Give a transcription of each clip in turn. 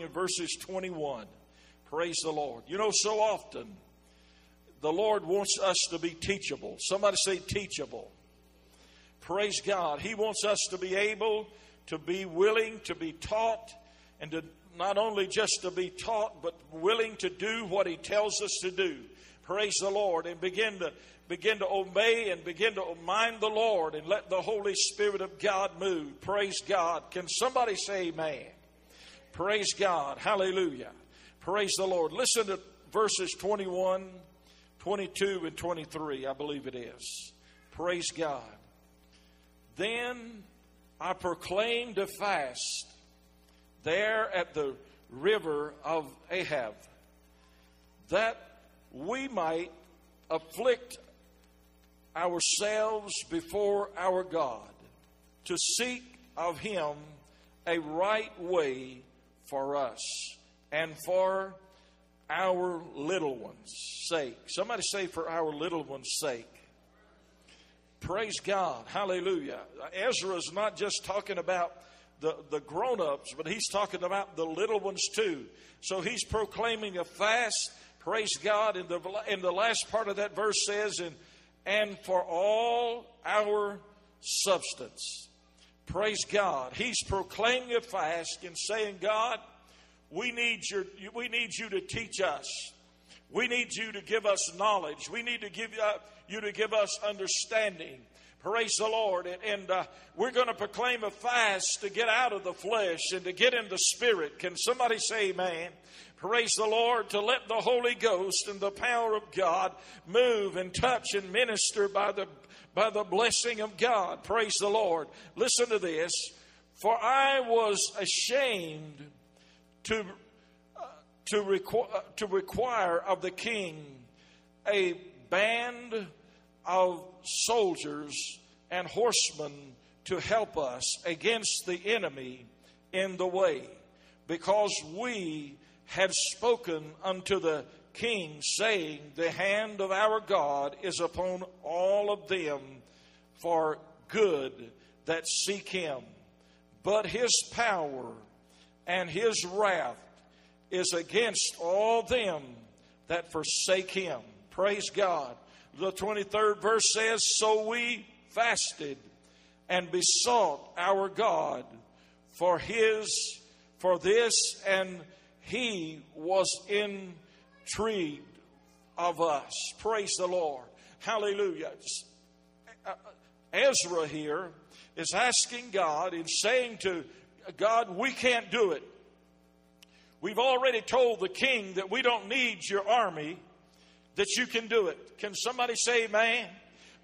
in verses 21. Praise the Lord. You know, so often the Lord wants us to be teachable. Somebody say teachable. Praise God. He wants us to be able to be willing to be taught and to not only just to be taught, but willing to do what He tells us to do. Praise the Lord and begin to begin to obey and begin to mind the Lord and let the Holy Spirit of God move. Praise God. Can somebody say amen? Praise God. Hallelujah. Praise the Lord. Listen to verses 21, 22, and 23, I believe it is. Praise God. Then I proclaimed a fast there at the river of Ahab that we might afflict ourselves before our God to seek of Him a right way for us and for our little ones' sake. Somebody say, for our little ones' sake. Praise God. Hallelujah. Ezra is not just talking about the, the grown ups, but he's talking about the little ones too. So he's proclaiming a fast. Praise God. In the, in the last part of that verse says, and, and for all our substance. Praise God. He's proclaiming a fast and saying, God, we need, your, we need you to teach us. We need you to give us knowledge. We need to give uh, you to give us understanding. Praise the Lord. And, and uh, we're going to proclaim a fast to get out of the flesh and to get in the spirit. Can somebody say amen? Praise the Lord. To let the Holy Ghost and the power of God move and touch and minister by the, by the blessing of God. Praise the Lord. Listen to this. For I was ashamed to, uh, to, requ- uh, to require of the king a band of soldiers and horsemen to help us against the enemy in the way, because we had spoken unto the king, saying, The hand of our God is upon all of them for good that seek him. But his power and his wrath is against all them that forsake him. Praise God. The 23rd verse says, So we fasted and besought our God for his for this and he was intrigued of us. Praise the Lord. Hallelujah. Uh, Ezra here is asking God and saying to God, we can't do it. We've already told the king that we don't need your army, that you can do it. Can somebody say amen?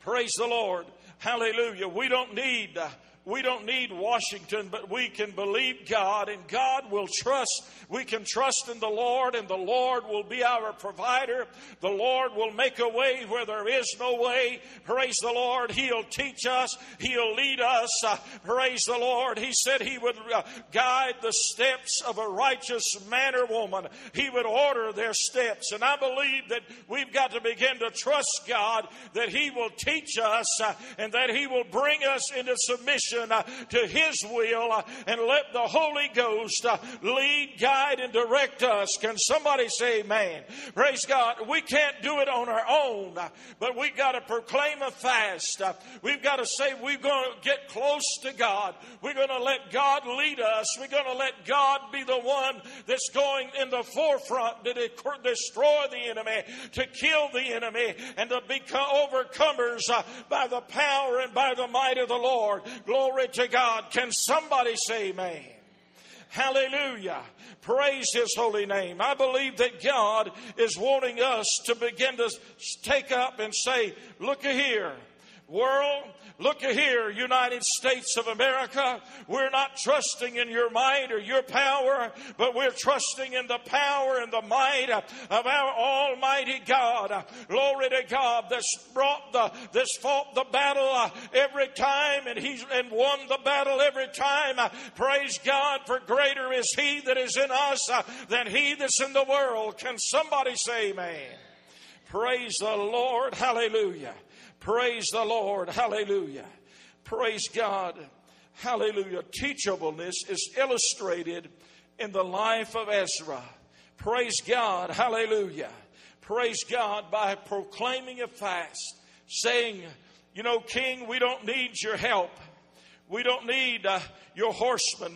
Praise the Lord. Hallelujah. We don't need uh, we don't need Washington, but we can believe God and God will trust. We can trust in the Lord and the Lord will be our provider. The Lord will make a way where there is no way. Praise the Lord. He'll teach us. He'll lead us. Uh, praise the Lord. He said He would uh, guide the steps of a righteous man or woman. He would order their steps. And I believe that we've got to begin to trust God that He will teach us uh, and that He will bring us into submission submission uh, to His will uh, and let the Holy Ghost uh, lead, guide, and direct us. Can somebody say amen? Praise God. We can't do it on our own, but we've got to proclaim a fast. We've got to say we're going to get close to God. We're going to let God lead us. We're going to let God be the one that's going in the forefront to destroy the enemy, to kill the enemy, and to become overcomers by the power and by the might of the Lord. Glory Glory to God. Can somebody say amen? Hallelujah. Praise His holy name. I believe that God is wanting us to begin to take up and say, look here, world, Look here, United States of America. We're not trusting in your might or your power, but we're trusting in the power and the might of our Almighty God. Glory to God that's brought the, that's fought the battle uh, every time and he's and won the battle every time. Praise God for greater is he that is in us uh, than he that's in the world. Can somebody say amen? Praise the Lord. Hallelujah. Praise the Lord. Hallelujah. Praise God. Hallelujah. Teachableness is illustrated in the life of Ezra. Praise God. Hallelujah. Praise God by proclaiming a fast, saying, You know, King, we don't need your help. We don't need uh, your horsemen.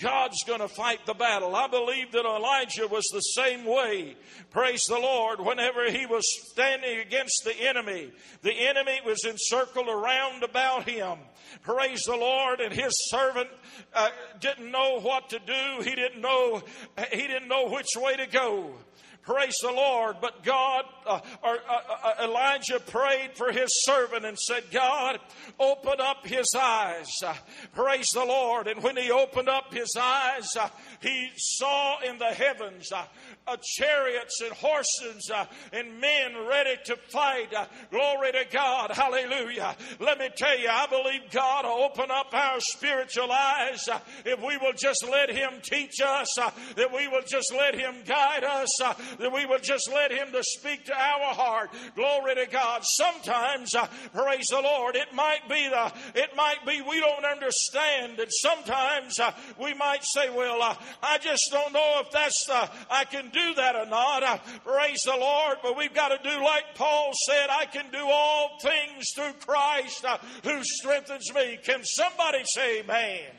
God's going to fight the battle. I believe that Elijah was the same way. Praise the Lord. Whenever he was standing against the enemy, the enemy was encircled around about him. Praise the Lord. And his servant uh, didn't know what to do. He didn't know, he didn't know which way to go. Praise the Lord. But God, uh, or, uh, uh, Elijah prayed for his servant and said, God, open up his eyes. Uh, praise the Lord. And when he opened up his eyes, uh, he saw in the heavens uh, chariots and horses and men ready to fight. glory to God. Hallelujah. Let me tell you, I believe God will open up our spiritual eyes if we will just let him teach us, that we will just let him guide us, that we will just let Him to speak to our heart. Glory to God. Sometimes, uh, praise the Lord, it might be the, it might be we don't understand, and sometimes uh, we might say, "Well, uh, I just don't know if that's the, I can do that or not." Uh, praise the Lord, but we've got to do like Paul said, "I can do all things through Christ uh, who strengthens me." Can somebody say, "Amen"?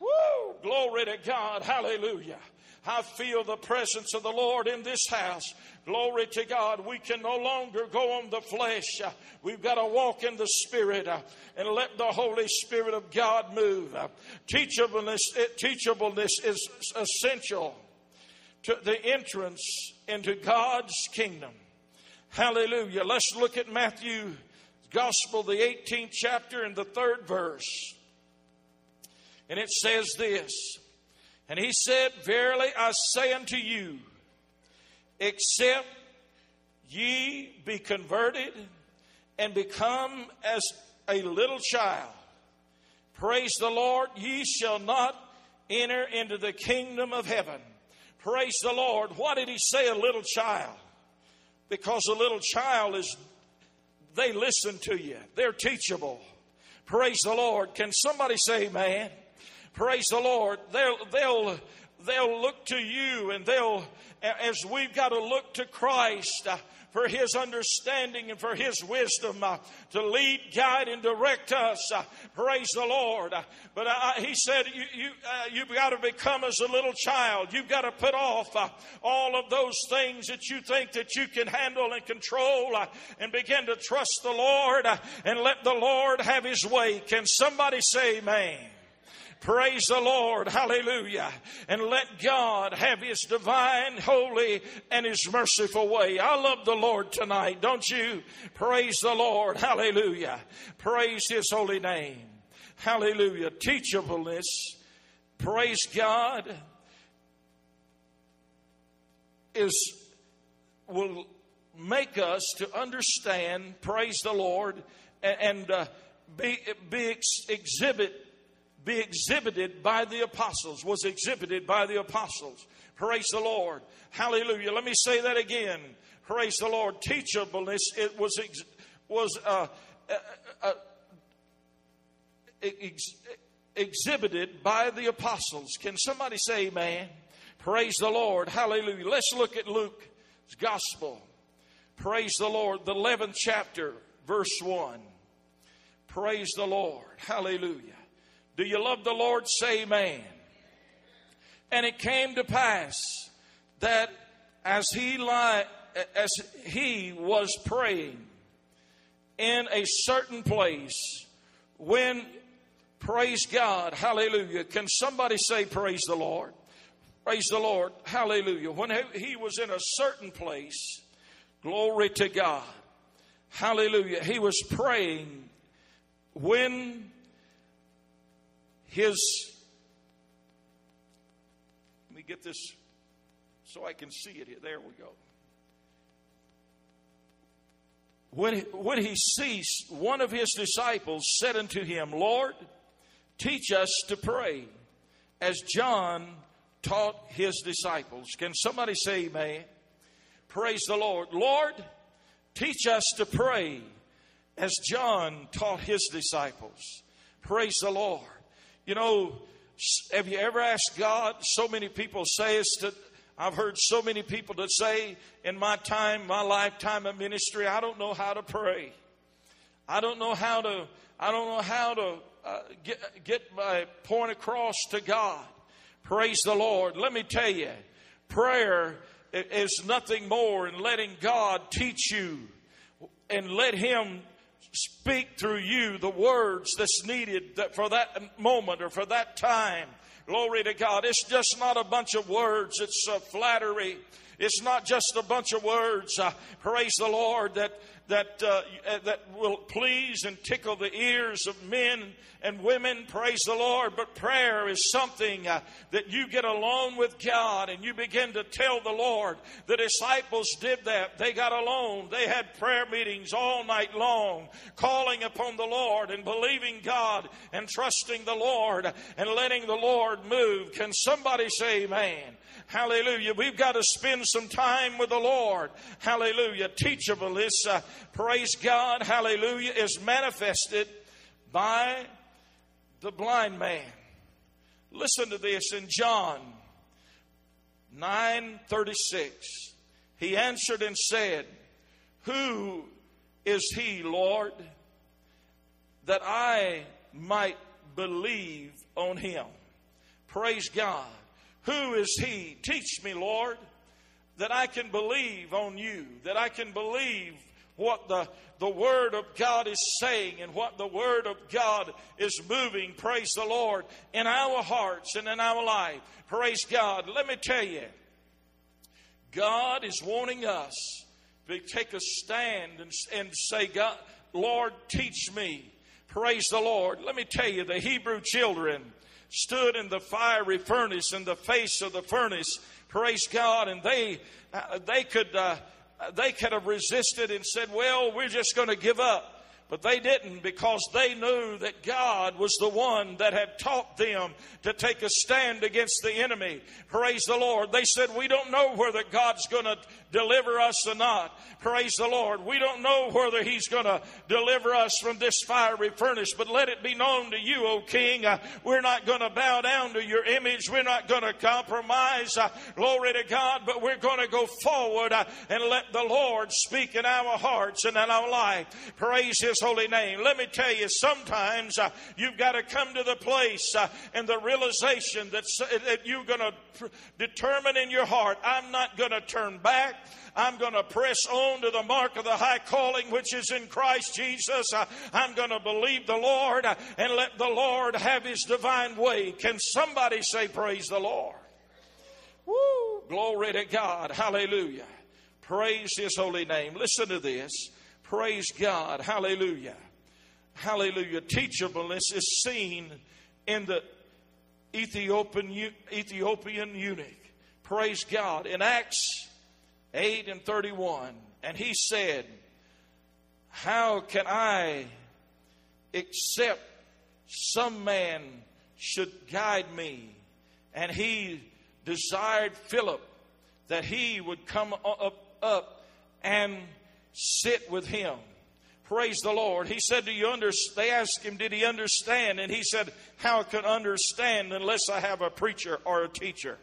Woo! Glory to God. Hallelujah. I feel the presence of the Lord in this house. Glory to God. We can no longer go on the flesh. We've got to walk in the Spirit uh, and let the Holy Spirit of God move. Uh, teachableness, teachableness is essential to the entrance into God's kingdom. Hallelujah. Let's look at Matthew's Gospel, the 18th chapter, and the third verse. And it says this and he said, Verily I say unto you, except ye be converted and become as a little child, praise the Lord, ye shall not enter into the kingdom of heaven. Praise the Lord. What did he say a little child? Because a little child is, they listen to you, they're teachable. Praise the Lord. Can somebody say, man? Praise the Lord. They'll, they'll, they'll look to you and they'll, as we've got to look to Christ uh, for His understanding and for His wisdom uh, to lead, guide, and direct us. Uh, praise the Lord. But He said, you, you, You've got to become as a little child. You've got to put off all of those things that you think that you can handle and control and begin to trust the Lord and let the Lord have His way. Can somebody say, Amen? Praise the Lord. Hallelujah. And let God have His divine, holy, and His merciful way. I love the Lord tonight, don't you? Praise the Lord. Hallelujah. Praise His holy name. Hallelujah. Teachableness. Praise God. Is will make us to understand, praise the Lord, and, and uh, be, be ex- exhibit be exhibited by the apostles, was exhibited by the apostles. Praise the Lord. Hallelujah. Let me say that again. Praise the Lord. Teachableness, it was, ex, was uh, uh, uh, ex, exhibited by the apostles. Can somebody say amen? Praise the Lord. Hallelujah. Let's look at Luke's gospel. Praise the Lord. The 11th chapter, verse 1. Praise the Lord. Hallelujah. Do you love the Lord? Say amen. And it came to pass that as he as he was praying in a certain place, when praise God, hallelujah. Can somebody say praise the Lord? Praise the Lord, hallelujah. When he was in a certain place, glory to God, hallelujah. He was praying when his, let me get this so I can see it here. There we go. When, when he ceased, one of his disciples said unto him, Lord, teach us to pray as John taught his disciples. Can somebody say amen? Praise the Lord. Lord, teach us to pray as John taught his disciples. Praise the Lord. You know, Have you ever asked God? So many people say it's to, I've heard so many people to say in my time, my lifetime of ministry, I don't know how to pray. I don't know how to, I don't know how to uh, get, get my point across to God. Praise the Lord. Let me tell you, prayer is nothing more than letting God teach you and let Him speak through you the words that's needed for that moment or for that time. Glory to God. It's just not a bunch of words, it's a flattery. It's not just a bunch of words, uh, praise the Lord, that that, uh, that will please and tickle the ears of men and women. Praise the Lord. But prayer is something uh, that you get alone with God and you begin to tell the Lord. The disciples did that. They got alone. They had prayer meetings all night long, calling upon the Lord and believing God and trusting the Lord and letting the Lord move. Can somebody say amen? Hallelujah. We've got to spend some time with the Lord. Hallelujah. Teachable is, uh, praise God, hallelujah, is manifested by the blind man. Listen to this in John 9:36. He answered and said, "Who is he, Lord, that I might believe on him?" Praise God. Who is he? Teach me, Lord, that I can believe on you, that I can believe what the, the Word of God is saying and what the Word of God is moving, praise the Lord, in our hearts and in our life. Praise God. Let me tell you, God is wanting us to take a stand and, and say, God, Lord, teach me. Praise the Lord. Let me tell you, the Hebrew children stood in the fiery furnace, in the face of the furnace, praise God, and they, uh, they could, uh, they could have resisted and said, well, we're just going to give up. But they didn't because they knew that God was the one that had taught them to take a stand against the enemy. Praise the Lord. They said, We don't know whether God's going to deliver us or not. Praise the Lord. We don't know whether He's going to deliver us from this fiery furnace, but let it be known to you, O King, uh, we're not going to bow down to your image. We're not going to compromise. Uh, glory to God, but we're going to go forward uh, and let the Lord speak in our hearts and in our life. Praise His holy name. Let me tell you, sometimes uh, you've got to come to the place uh, and the realization that, that you're going to determine in your heart, I'm not going to turn back. I'm going to press on to the mark of the high calling which is in Christ Jesus. Uh, I'm going to believe the Lord uh, and let the Lord have his divine way. Can somebody say, Praise the Lord? Woo! Glory to God. Hallelujah. Praise his holy name. Listen to this. Praise God. Hallelujah. Hallelujah. Teachableness is seen in the Ethiopian, Ethiopian eunuch. Praise God. In Acts 8 and 31. And he said, How can I accept some man should guide me? And he desired Philip that he would come up, up and sit with him. Praise the Lord. He said, Do you understand? They asked him, Did he understand? And he said, How can understand unless I have a preacher or a teacher?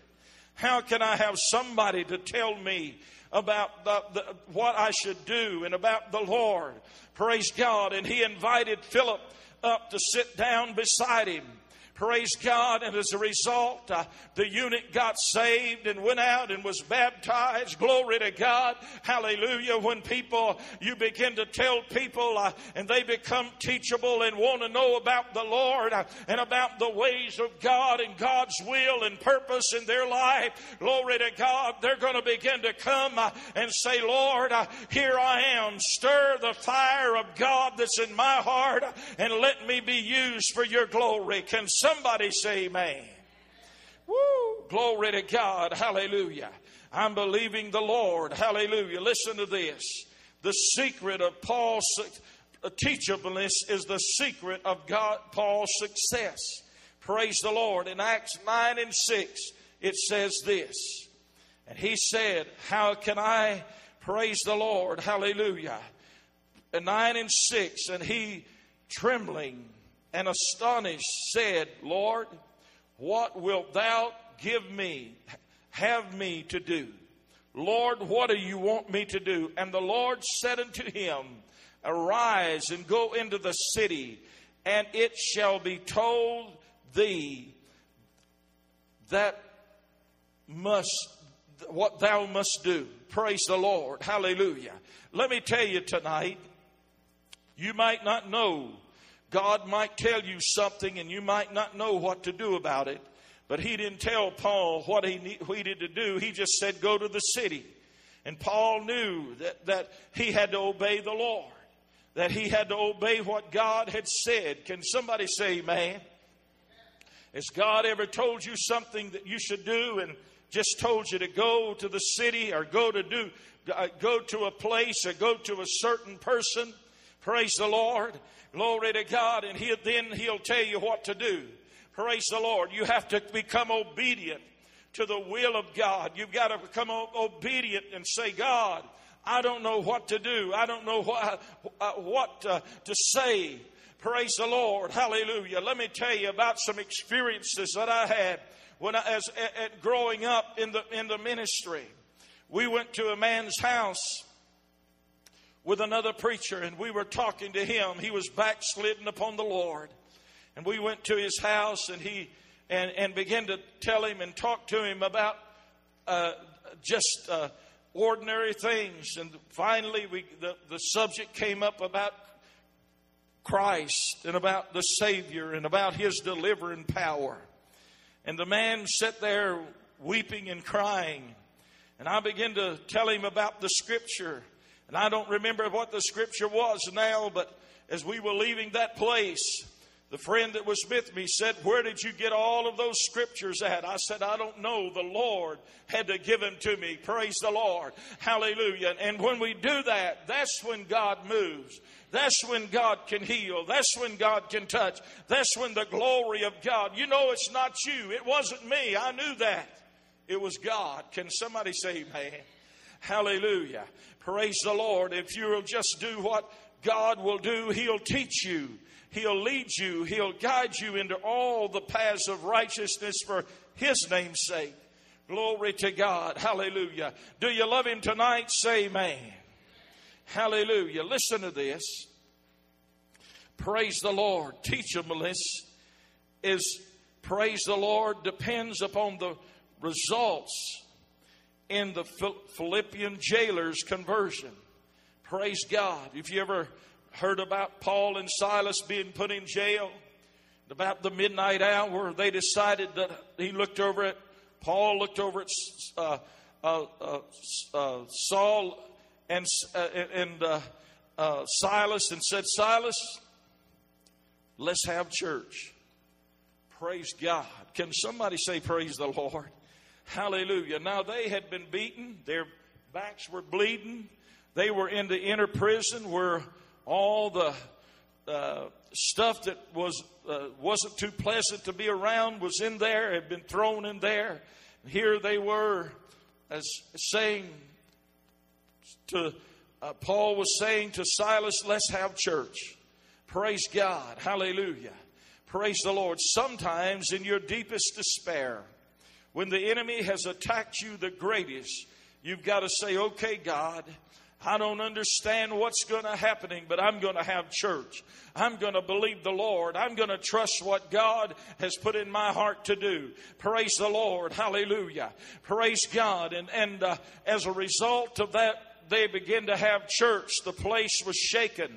How can I have somebody to tell me about the, the, what I should do and about the Lord. Praise God. And he invited Philip up to sit down beside him. Praise God. And as a result, uh, the eunuch got saved and went out and was baptized. Glory to God. Hallelujah. When people, you begin to tell people uh, and they become teachable and want to know about the Lord uh, and about the ways of God and God's will and purpose in their life. Glory to God. They're going to begin to come uh, and say, Lord, uh, here I am. Stir the fire of God that's in my heart and let me be used for your glory. Can Somebody say amen. Woo! Glory to God. Hallelujah. I'm believing the Lord. Hallelujah. Listen to this. The secret of Paul's uh, teachableness is the secret of God, Paul's success. Praise the Lord. In Acts 9 and 6, it says this. And he said, How can I praise the Lord? Hallelujah. In 9 and 6, and he trembling and astonished said, Lord, What wilt thou give me, have me to do? Lord, what do you want me to do? And the Lord said unto him, Arise and go into the city, and it shall be told thee that must what thou must do. Praise the Lord. Hallelujah. Let me tell you tonight, you might not know. God might tell you something and you might not know what to do about it. But he didn't tell Paul what he needed to do. He just said, go to the city. And Paul knew that, that he had to obey the Lord, that he had to obey what God had said. Can somebody say, man? Has God ever told you something that you should do and just told you to go to the city or go to do uh, go to a place or go to a certain person? Praise the Lord. Glory to God. And he, then he'll tell you what to do. Praise the Lord. You have to become obedient to the will of God. You've got to become obedient and say, God, I don't know what to do. I don't know what, what uh, to say. Praise the Lord. Hallelujah. Let me tell you about some experiences that I had when I, as at, growing up in the in the ministry. We went to a man's house with another preacher and we were talking to him. He was backslidden upon the Lord. And we went to his house and he and, and began to tell him and talk to him about uh, just uh, ordinary things. And finally, we, the, the subject came up about Christ and about the Savior and about His delivering power. And the man sat there weeping and crying. And I began to tell him about the Scripture. And I don't remember what the Scripture was now, but as we were leaving that place, the friend that was with me said, Where did you get all of those scriptures at? I said, I don't know. The Lord had to give them to me. Praise the Lord. Hallelujah. And when we do that, that's when God moves. That's when God can heal. That's when God can touch. That's when the glory of God. You know, it's not you. It wasn't me. I knew that. It was God. Can somebody say, man? Hallelujah. Praise the Lord. If you'll just do what God will do, He'll teach you. He'll lead you. He'll guide you into all the paths of righteousness for His name's sake. Glory to God. Hallelujah. Do you love Him tonight? Say amen. Hallelujah. Listen to this. Praise the Lord. Teachableness is, praise the Lord, depends upon the results in the Philippian jailer's conversion. Praise God. If you ever heard about Paul and Silas being put in jail, about the midnight hour, they decided that he looked over at Paul, looked over at uh, uh, uh, uh Saul and, uh, and uh, Silas and said, Silas, let's have church. Praise God. Can somebody say, Praise the Lord? Hallelujah. Now they had been beaten, their backs were bleeding. They were in the inner prison where all the uh, stuff that was uh, wasn't too pleasant to be around was in there, had been thrown in there. Here they were, as saying to uh, Paul was saying to Silas, "Let's have church." Praise God, Hallelujah! Praise the Lord. Sometimes in your deepest despair, when the enemy has attacked you the greatest, you've got to say, "Okay, God." I don't understand what's going to happening, but I'm going to have church. I'm going to believe the Lord. I'm going to trust what God has put in my heart to do. Praise the Lord. Hallelujah. Praise God. And, and uh, as a result of that, they began to have church. The place was shaken.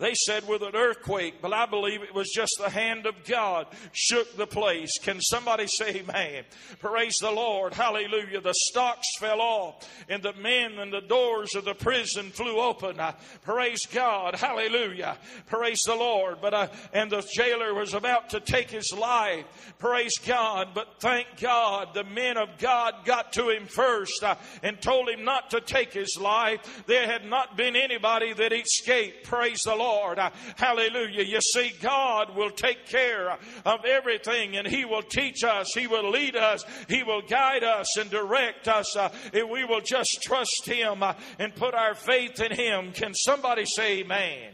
They said with an earthquake, but I believe it was just the hand of God shook the place. Can somebody say amen? Praise the Lord. Hallelujah. The stocks fell off and the men and the doors of the prison flew open. Uh, praise God. Hallelujah. Praise the Lord. But, uh, and the jailer was about to take his life. Praise God. But thank God the men of God got to him first uh, and told him not to take his life. There had not been anybody that escaped. Praise the Lord. Lord. Hallelujah. You see, God will take care of everything and He will teach us, He will lead us, He will guide us and direct us. Uh, if we will just trust Him uh, and put our faith in Him. Can somebody say amen?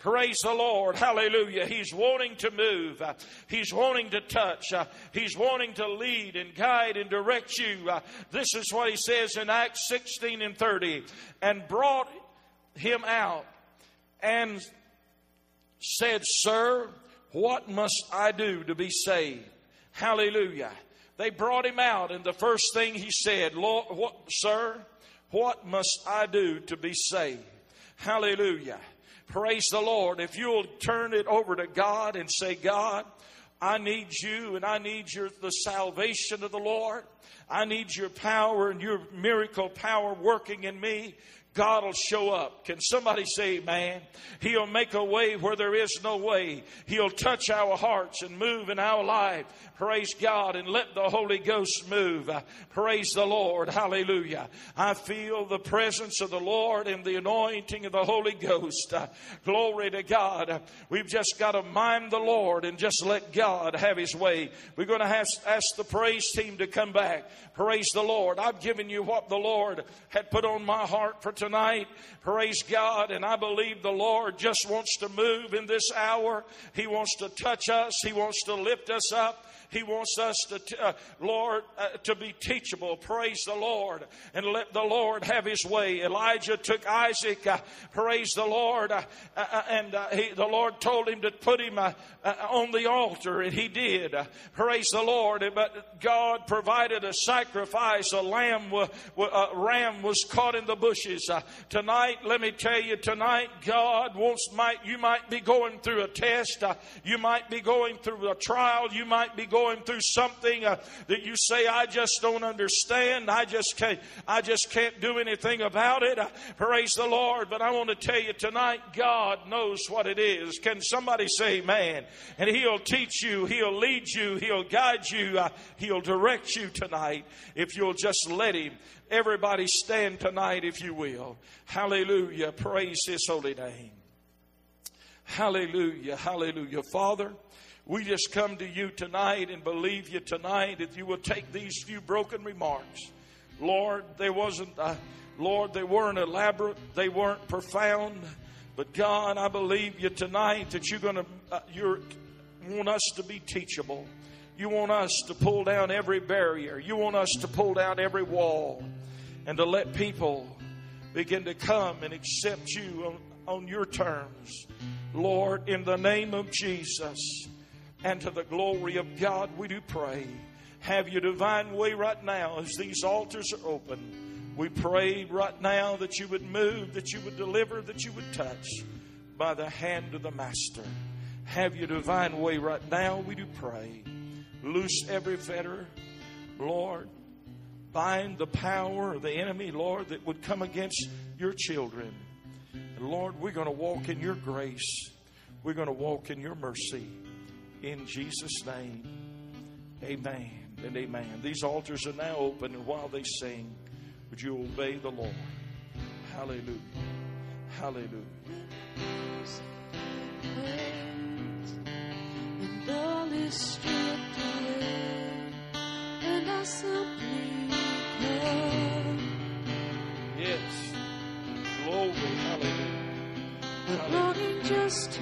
Praise the Lord. Hallelujah. He's wanting to move. Uh, he's wanting to touch. Uh, he's wanting to lead and guide and direct you. Uh, this is what he says in Acts 16 and 30. And brought him out and said, Sir, what must I do to be saved? Hallelujah. They brought him out, and the first thing he said, Lord, what, Sir, what must I do to be saved? Hallelujah. Praise the Lord. If you'll turn it over to God and say, God, I need you and I need your, the salvation of the Lord. I need your power and your miracle power working in me. God will show up. Can somebody say, man? He'll make a way where there is no way. He'll touch our hearts and move in our life. Praise God and let the Holy Ghost move. Praise the Lord. Hallelujah. I feel the presence of the Lord and the anointing of the Holy Ghost. Glory to God. We've just got to mind the Lord and just let God have His way. We're going to have, ask the praise team to come back. Praise the Lord. I've given you what the Lord had put on my heart for tonight. Praise God. And I believe the Lord just wants to move in this hour. He wants to touch us. He wants to lift us up. He wants us to, uh, Lord, uh, to be teachable. Praise the Lord and let the Lord have his way. Elijah took Isaac, uh, praise the Lord, uh, uh, uh, and he, the Lord told him to put him on the altar, and he did. praise the Lord. But God provided a sacrifice. A lamb, a ram was caught in the bushes. tonight, let me tell you, tonight, God wants, might, you might be going through a test. you might be going through a trial. You might be going going through something uh, that you say, I just don't understand. I just can't, I just can't do anything about it. Uh, praise the Lord. But I want to tell you tonight, God knows what it is. Can somebody say amen? And He'll teach you, He'll lead you, He'll guide you, uh, He'll direct you tonight if you'll just let Him. Everybody stand tonight if you will. Hallelujah. Praise His holy name. Hallelujah. Hallelujah. Father, we just come to you tonight and believe you tonight if you will take these few broken remarks. Lord, there wasn't, a, Lord, they weren't elaborate, they weren't profound, but God, I believe you tonight that you're going to, uh, you want us to be teachable. You want us to pull down every barrier. You want us to pull down every wall and to let people begin to come and accept you on, on your terms. Lord, in the name of Jesus and to the glory of God, we do pray. Have your divine way right now as these altars are open. We pray right now that you would move, that you would deliver, that you would touch by the hand of the Master. Have your divine way right now, we do pray. Loose every fetter, Lord. Bind the power of the enemy, Lord, that would come against your children. And Lord, we're going to walk in your grace. We're going to walk in your mercy. In Jesus' name, amen and amen. These altars are now open, and while they sing, would you obey the Lord? Hallelujah. Hallelujah. And is stripped away, and I simply. Yes. Glory. Hallelujah. Hallelujah. Longing just